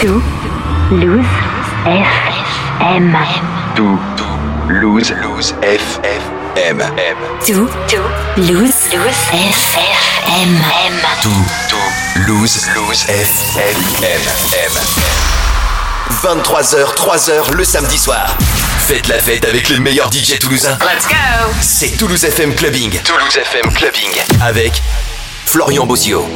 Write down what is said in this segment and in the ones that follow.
Tout Lose FM. Tout Lose Lose FM. Tout Lose FM. Tout Lose Lose FM. 23h, 3h le samedi soir. Faites la fête avec les meilleurs DJ toulousains Let's go! C'est Toulouse FM Clubbing. Toulouse FM Clubbing. Avec Florian Bossio.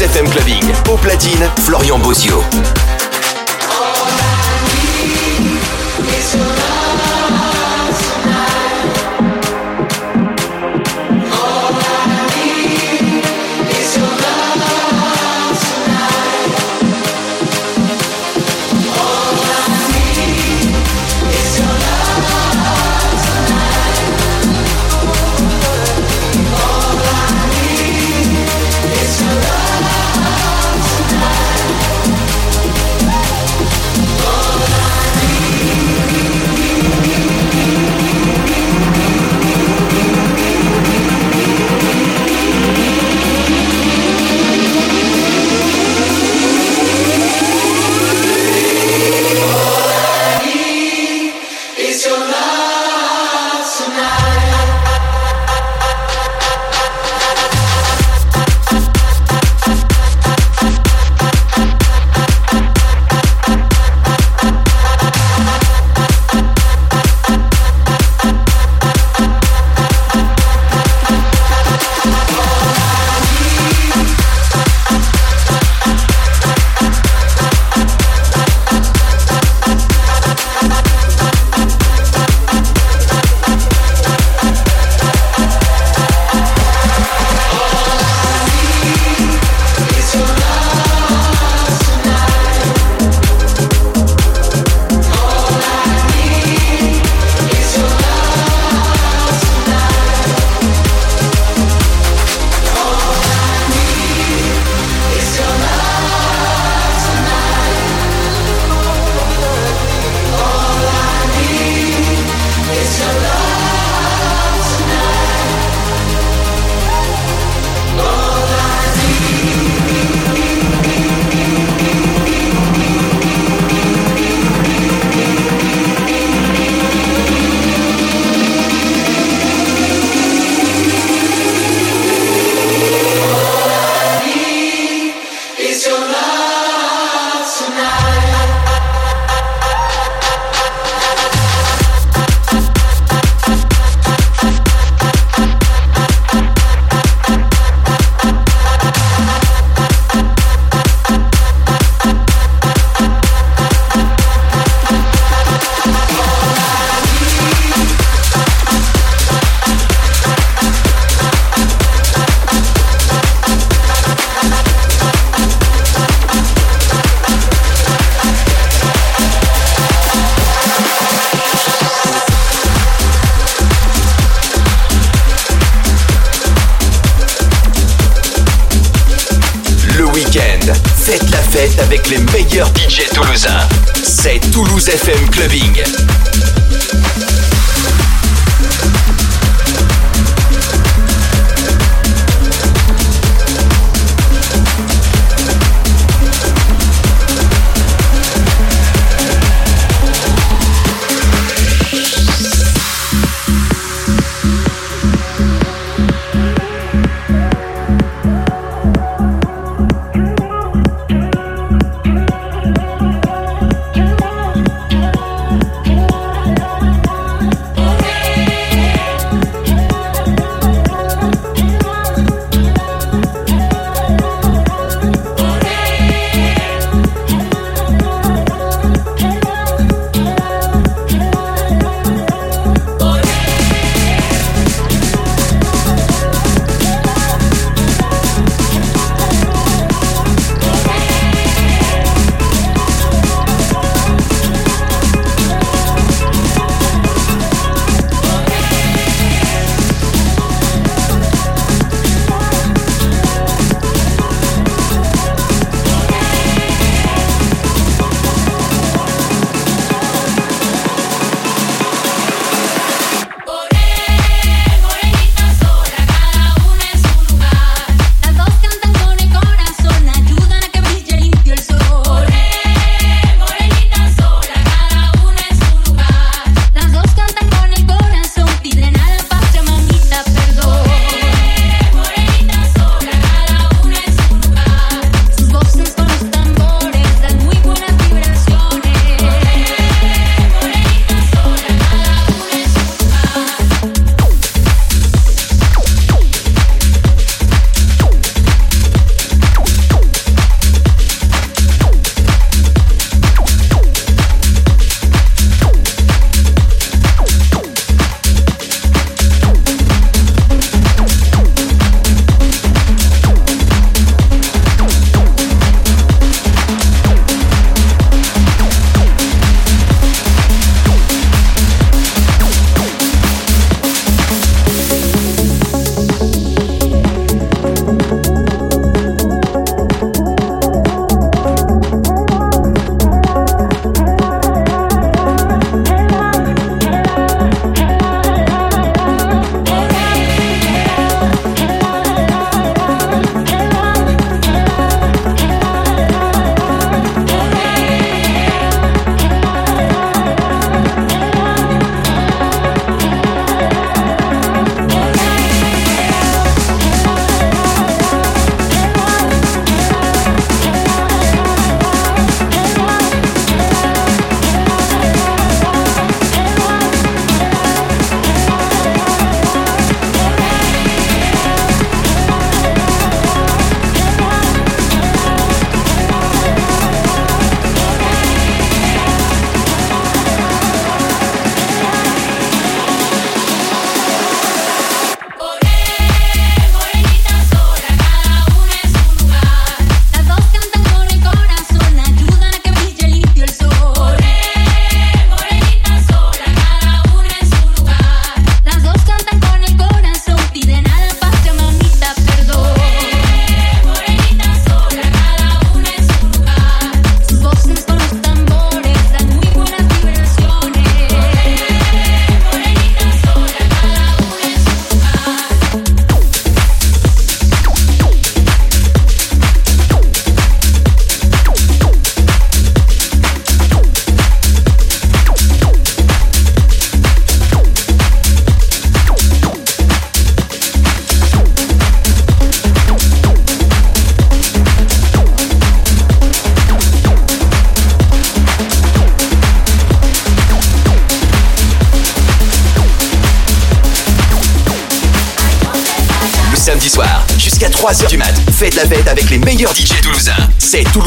FM Clubbing. Au platine, Florian Bozio. Faites la fête avec les meilleurs DJ toulousains. C'est Toulouse FM Clubbing.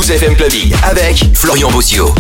12 FM Clubbing avec Florian Bossio.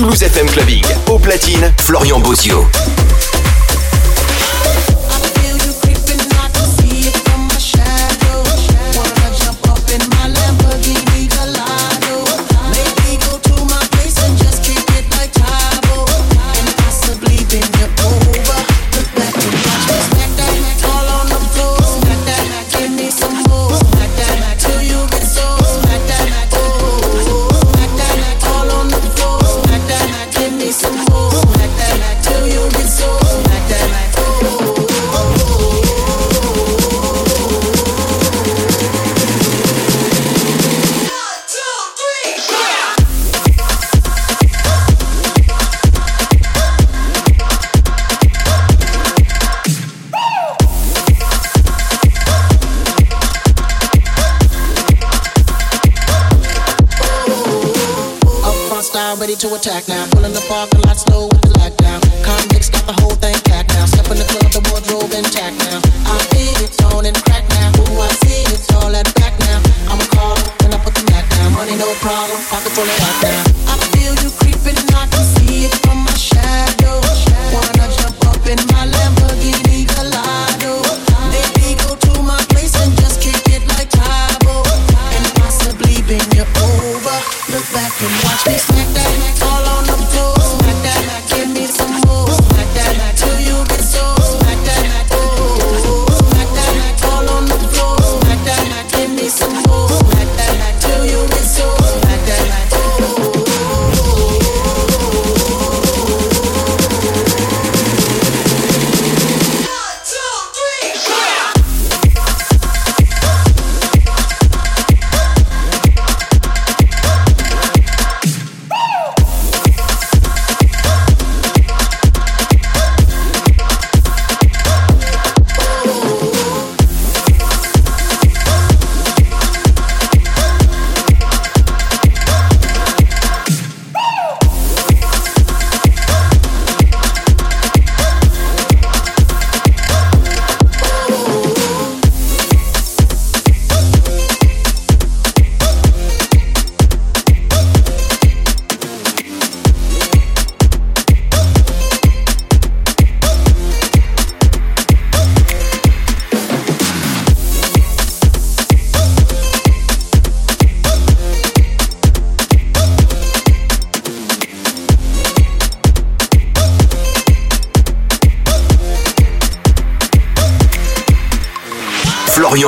Toulouse FM Clubbing. Au platine, Florian Bozio.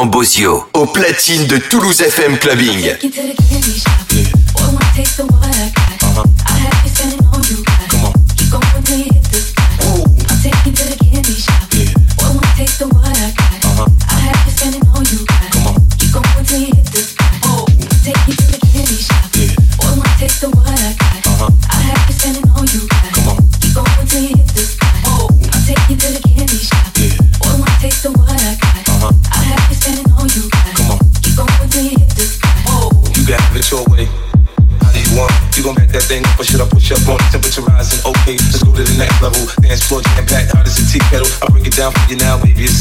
Bosio, au platine de Toulouse FM Clubbing.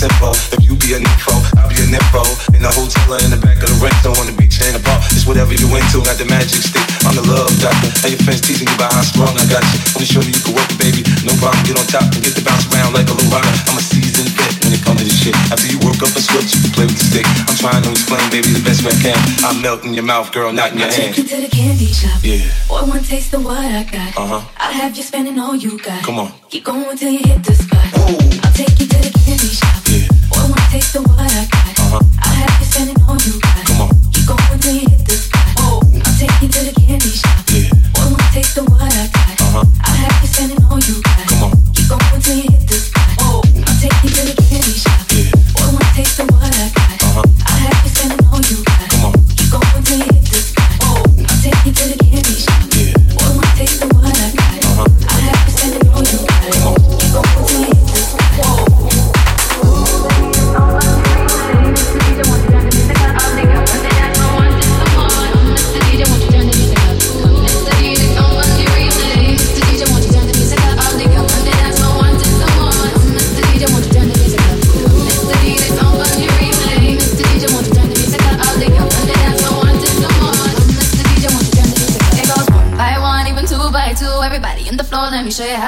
simple. If you be a nympho, I'll be a nympho. In the hotel or in the back of the rental, on the beach and in the bar, it's whatever you into. Got the magic stick, I'm the love doctor. And your friends teasing you about how strong I got you. Only show me you can work it, baby. No problem, get on top and get the bounce around like a little rocker. I'm a seasoned vet when it comes to this shit. After you work up a switch, you can play with the stick. I'm trying to explain, baby, the best way I can. I'm melting your mouth, girl, not in your hand. Take you to the candy shop. Yeah. Boy, one taste of what I got. Uh huh. I'll have you spending all you got. Come on. Keep going till you hit the spot. Ooh. I'll take Take the what I got. Uh-huh. I have you standing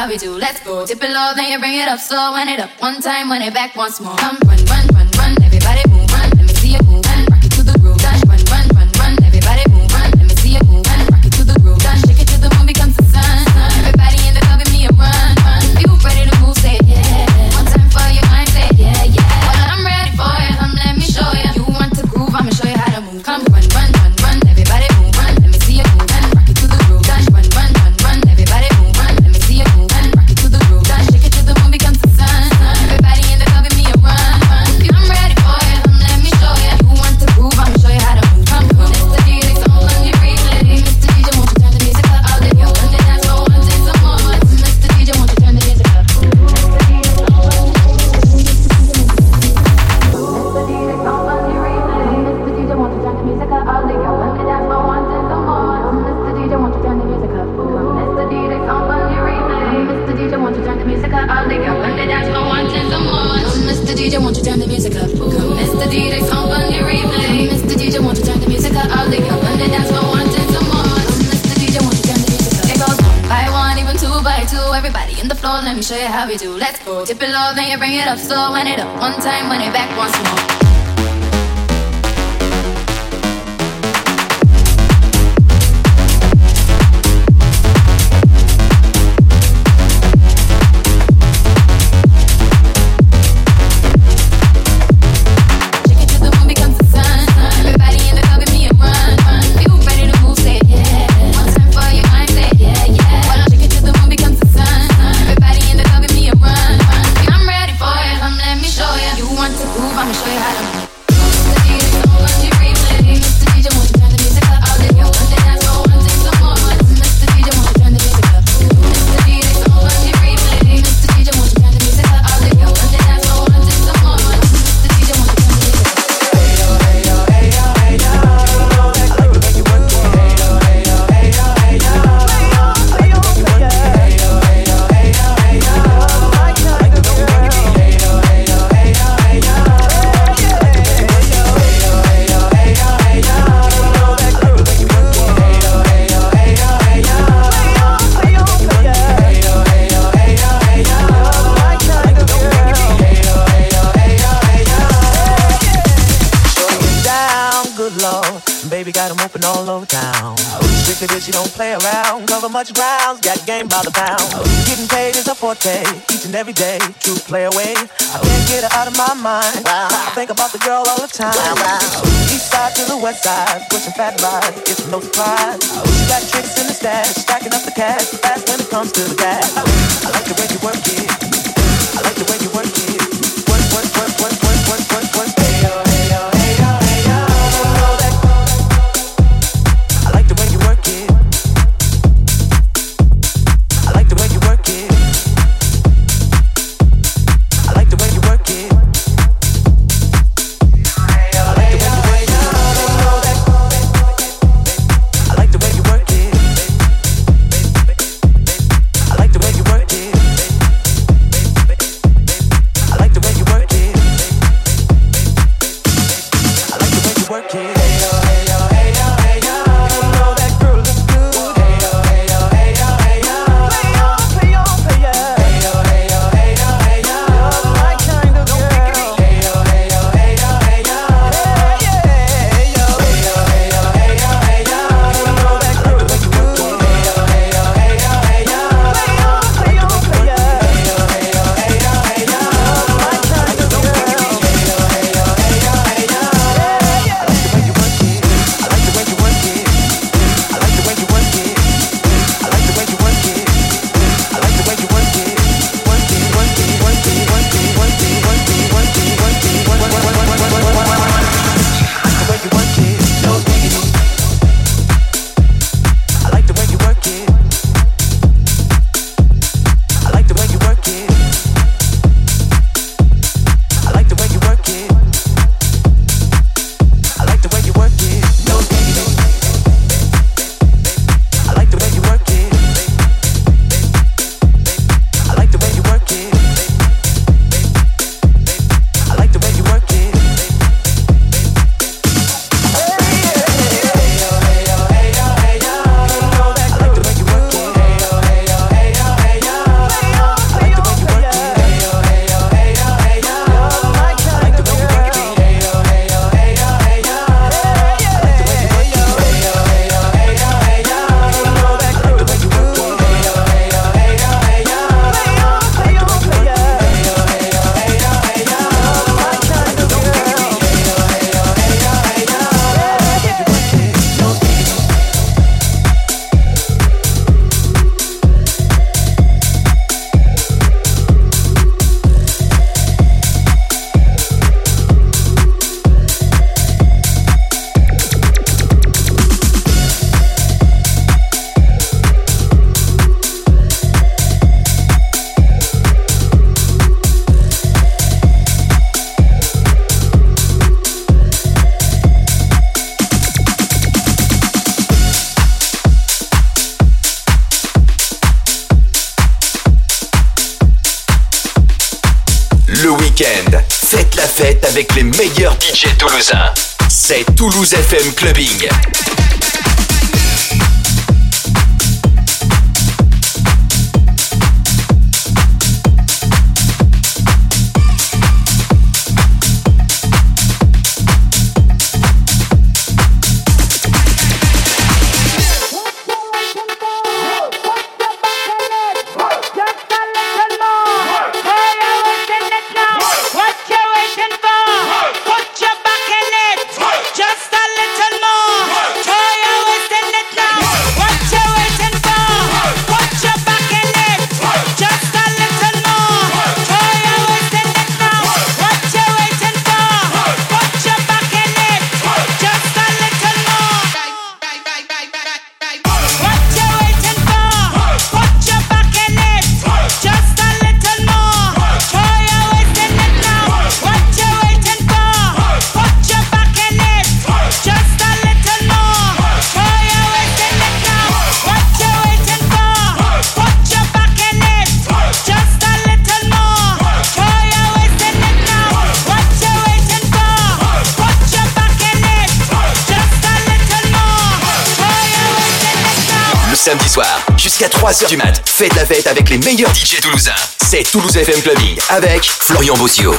how we do. Let's go. Dip it low, then you bring it up slow. Wind it up one time, wind it back once more. Come, run, run. Love, then you bring it up slow. and it up one time, when it back once more. Addicted to she don't play around. Cover much grounds, got game by the pound. Getting paid is a forte, each and every day. True play away. I can't get her out of my mind. Wow. I think about the girl all the time. Wow. East side to the west side, pushing fat rides. It's no surprise. She got tricks in the stash, stacking up the cash. Fast when it comes to the dash. I like the way you work it. I like the way you work. Toulouse FM Clubbing. du mat. Faites la fête avec les meilleurs DJ toulousains. C'est Toulouse FM Clubbing avec Florian Bossio.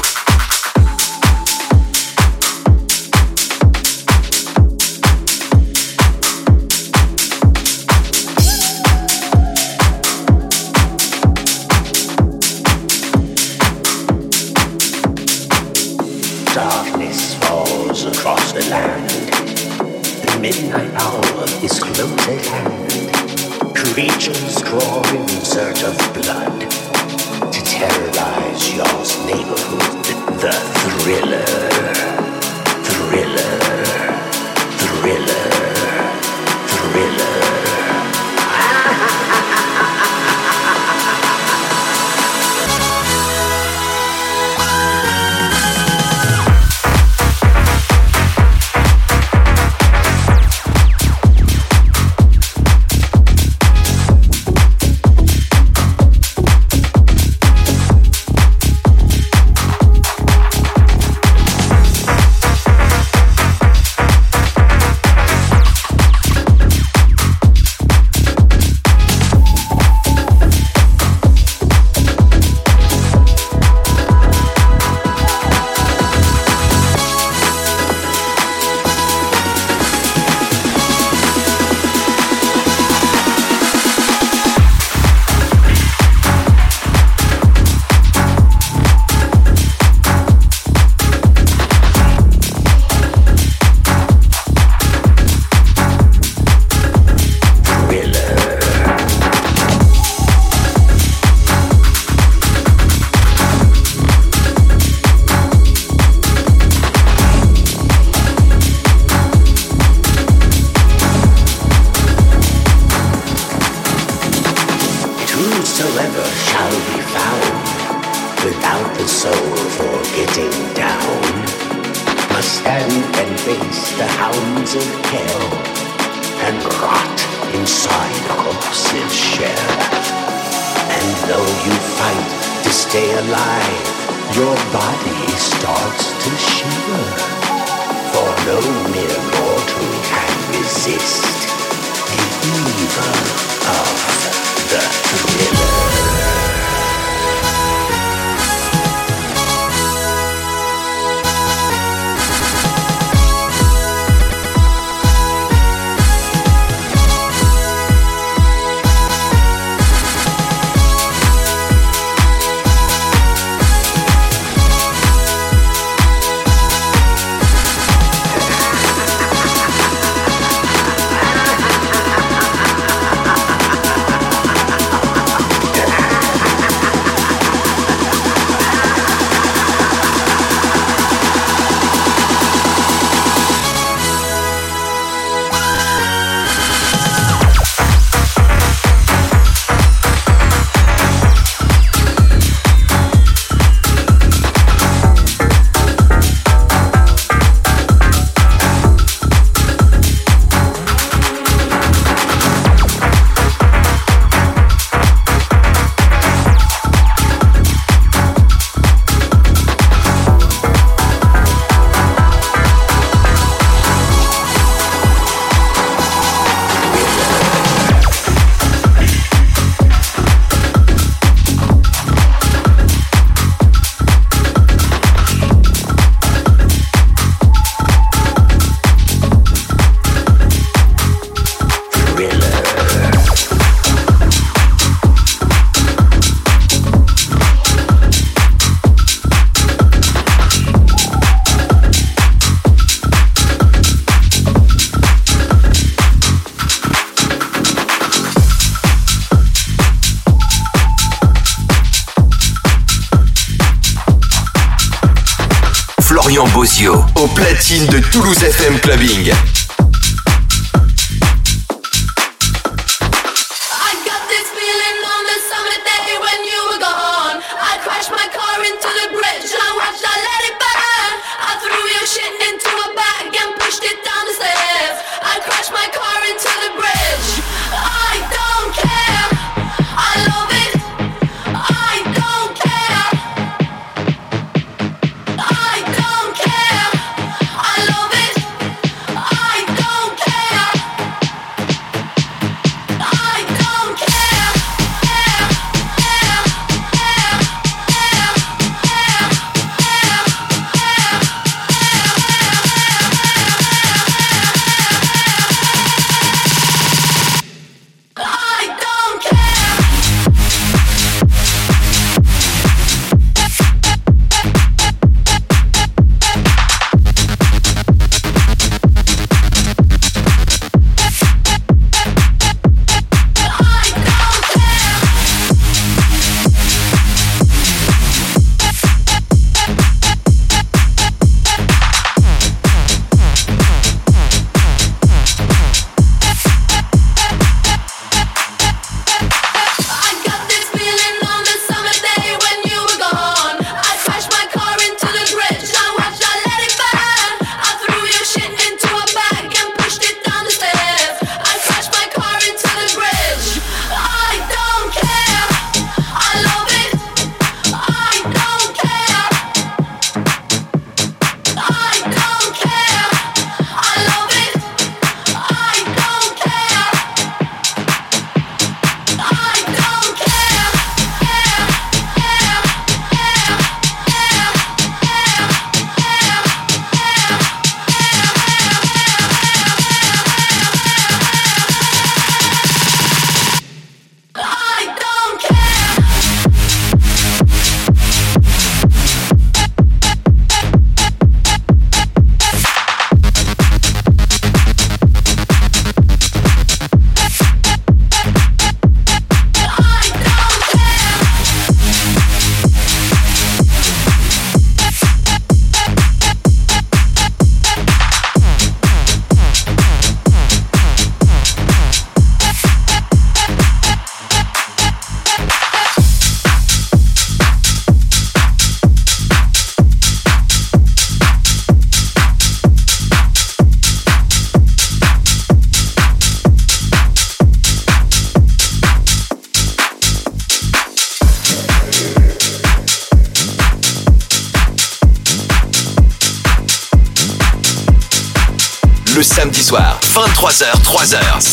De Toulouse FM Clubbing.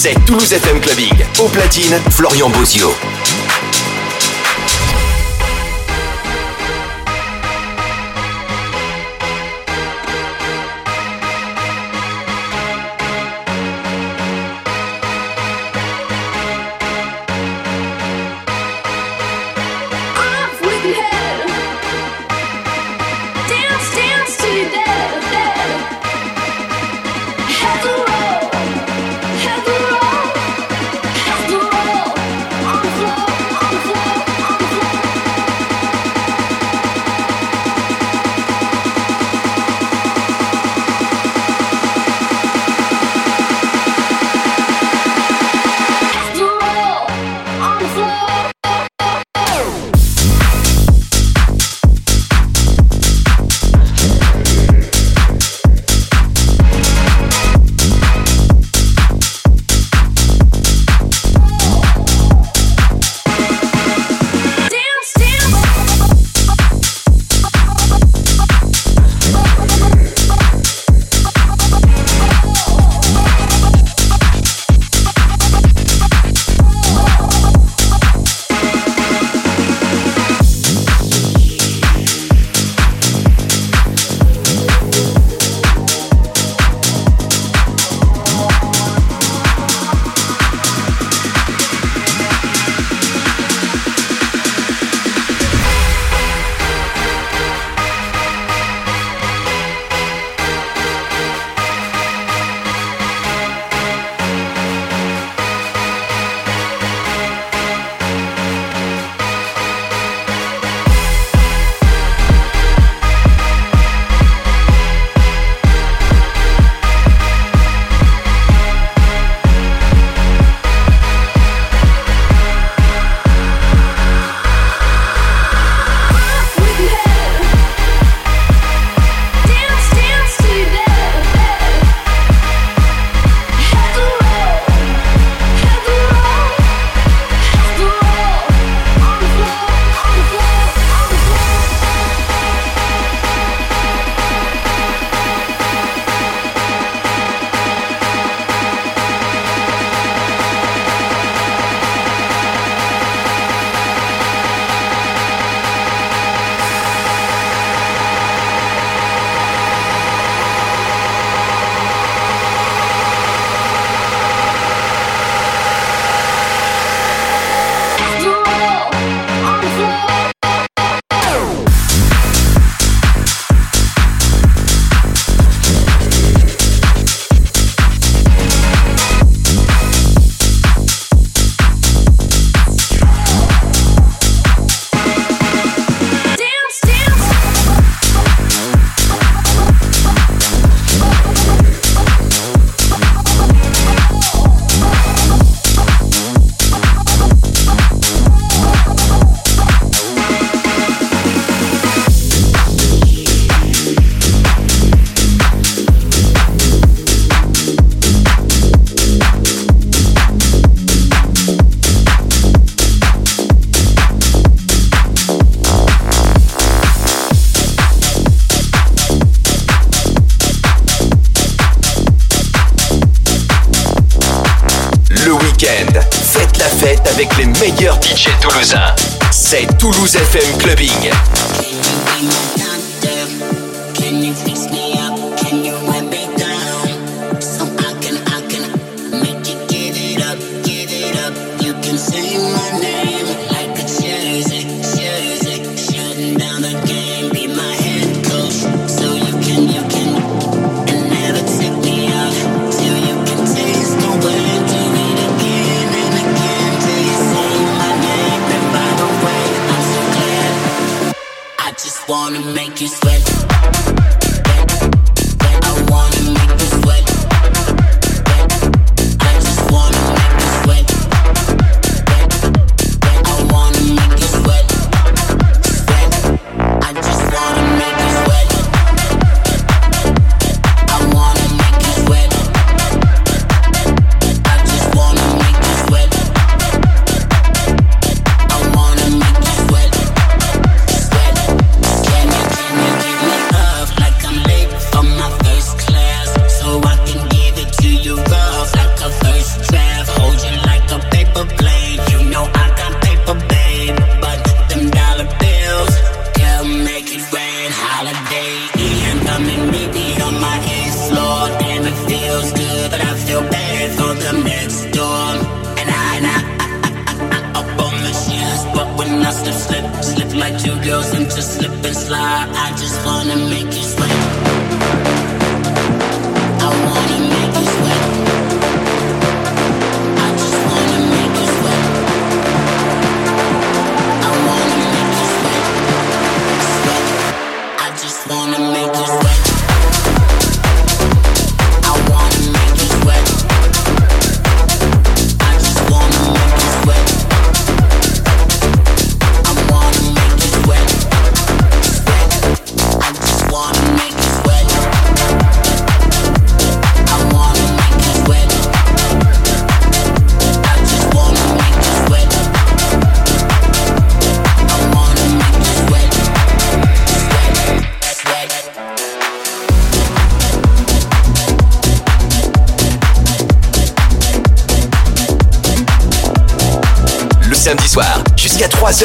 C'est Toulouse FM Clubbing. Au platine, Florian Bozio. Cruise FM Clubbing.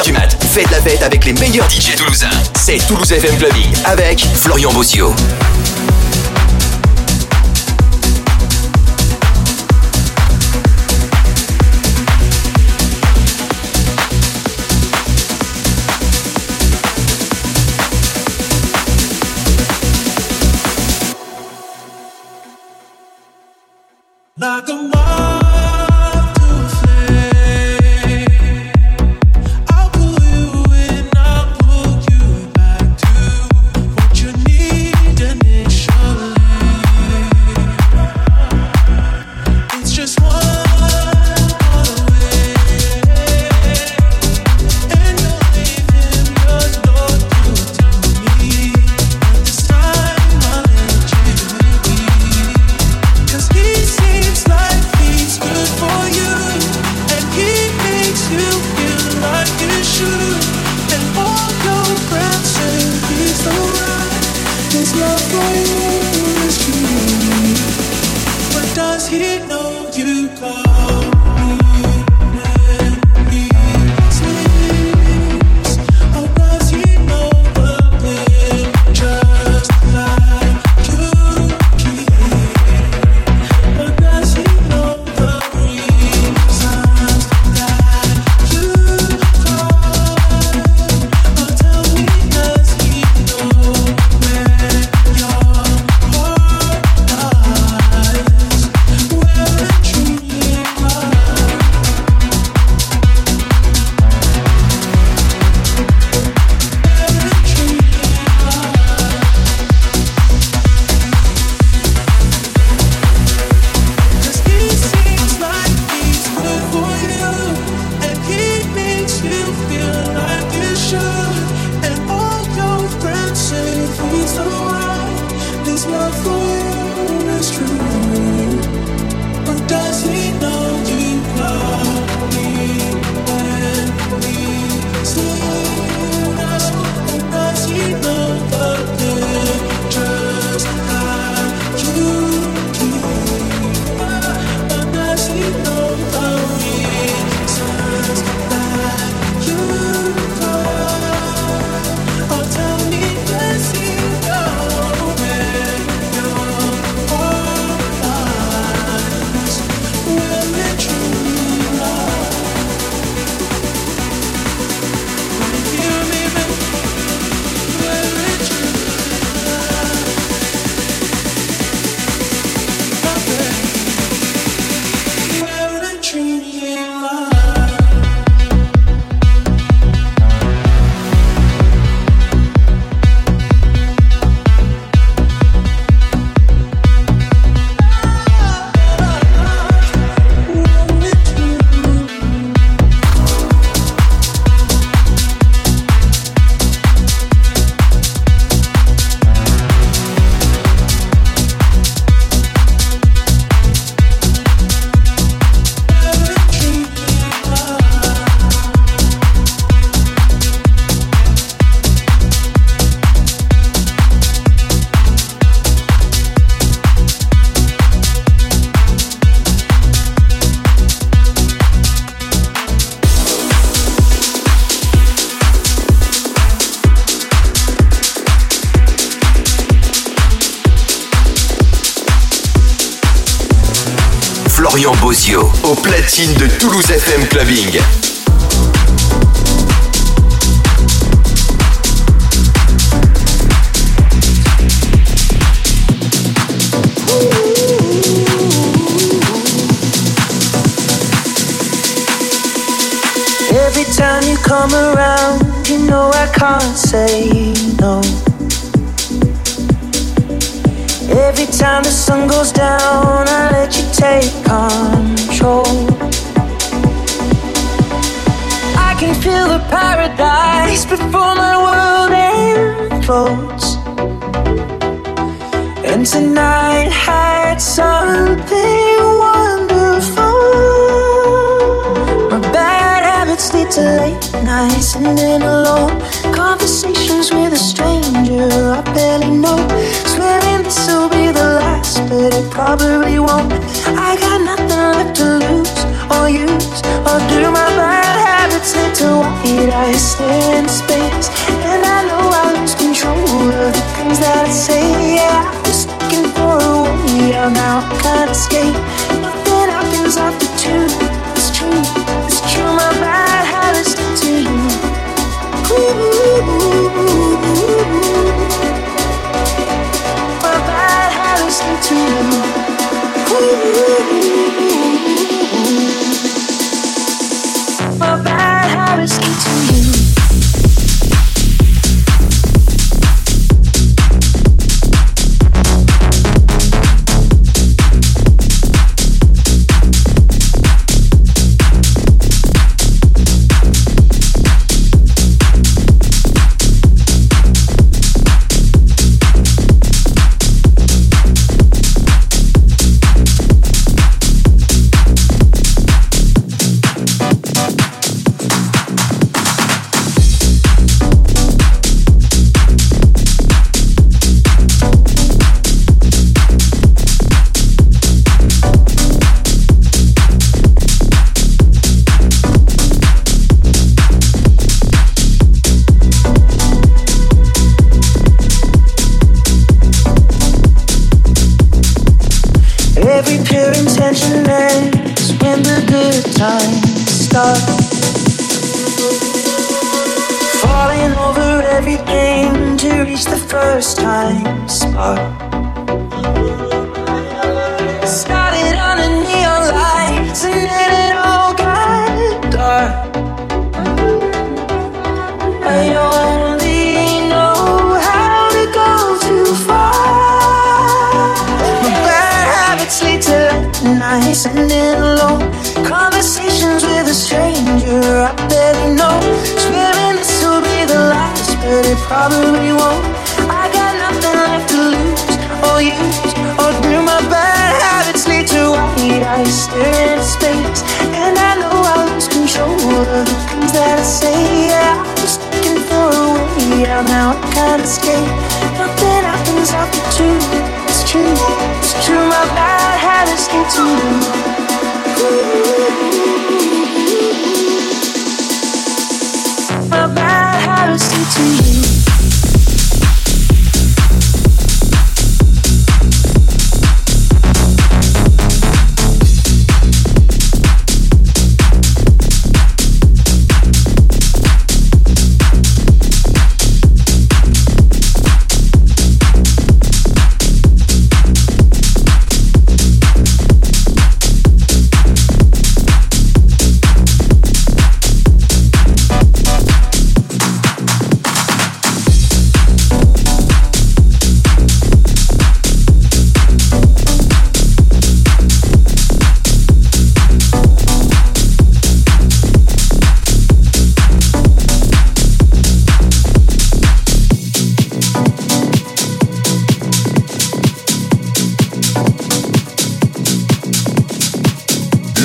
Du mat. Faites la fête avec les meilleurs DJ toulousains. C'est Toulouse FM Clubbing avec Florian Bossio. Bozio, au platine de Toulouse FM Clubbing. Every time you come around, you know I can't say no. Every time the sun goes down, I let you take control. I can feel the paradise before my world implodes. And tonight had something wonderful. My bad habits lead to late nights and then alone conversations with a stranger I barely know. Swearing this will be the last, but it probably won't. I got nothing left to lose or use or do. My bad habits lead to white eyes stare into space, and I know I lose control of the things that I say. Yeah, I was looking for a way out now. I can't escape. To you. To you.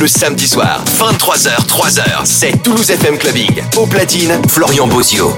Le samedi soir, 23h, 3h, c'est Toulouse FM Clubbing. Au platine, Florian Bozio.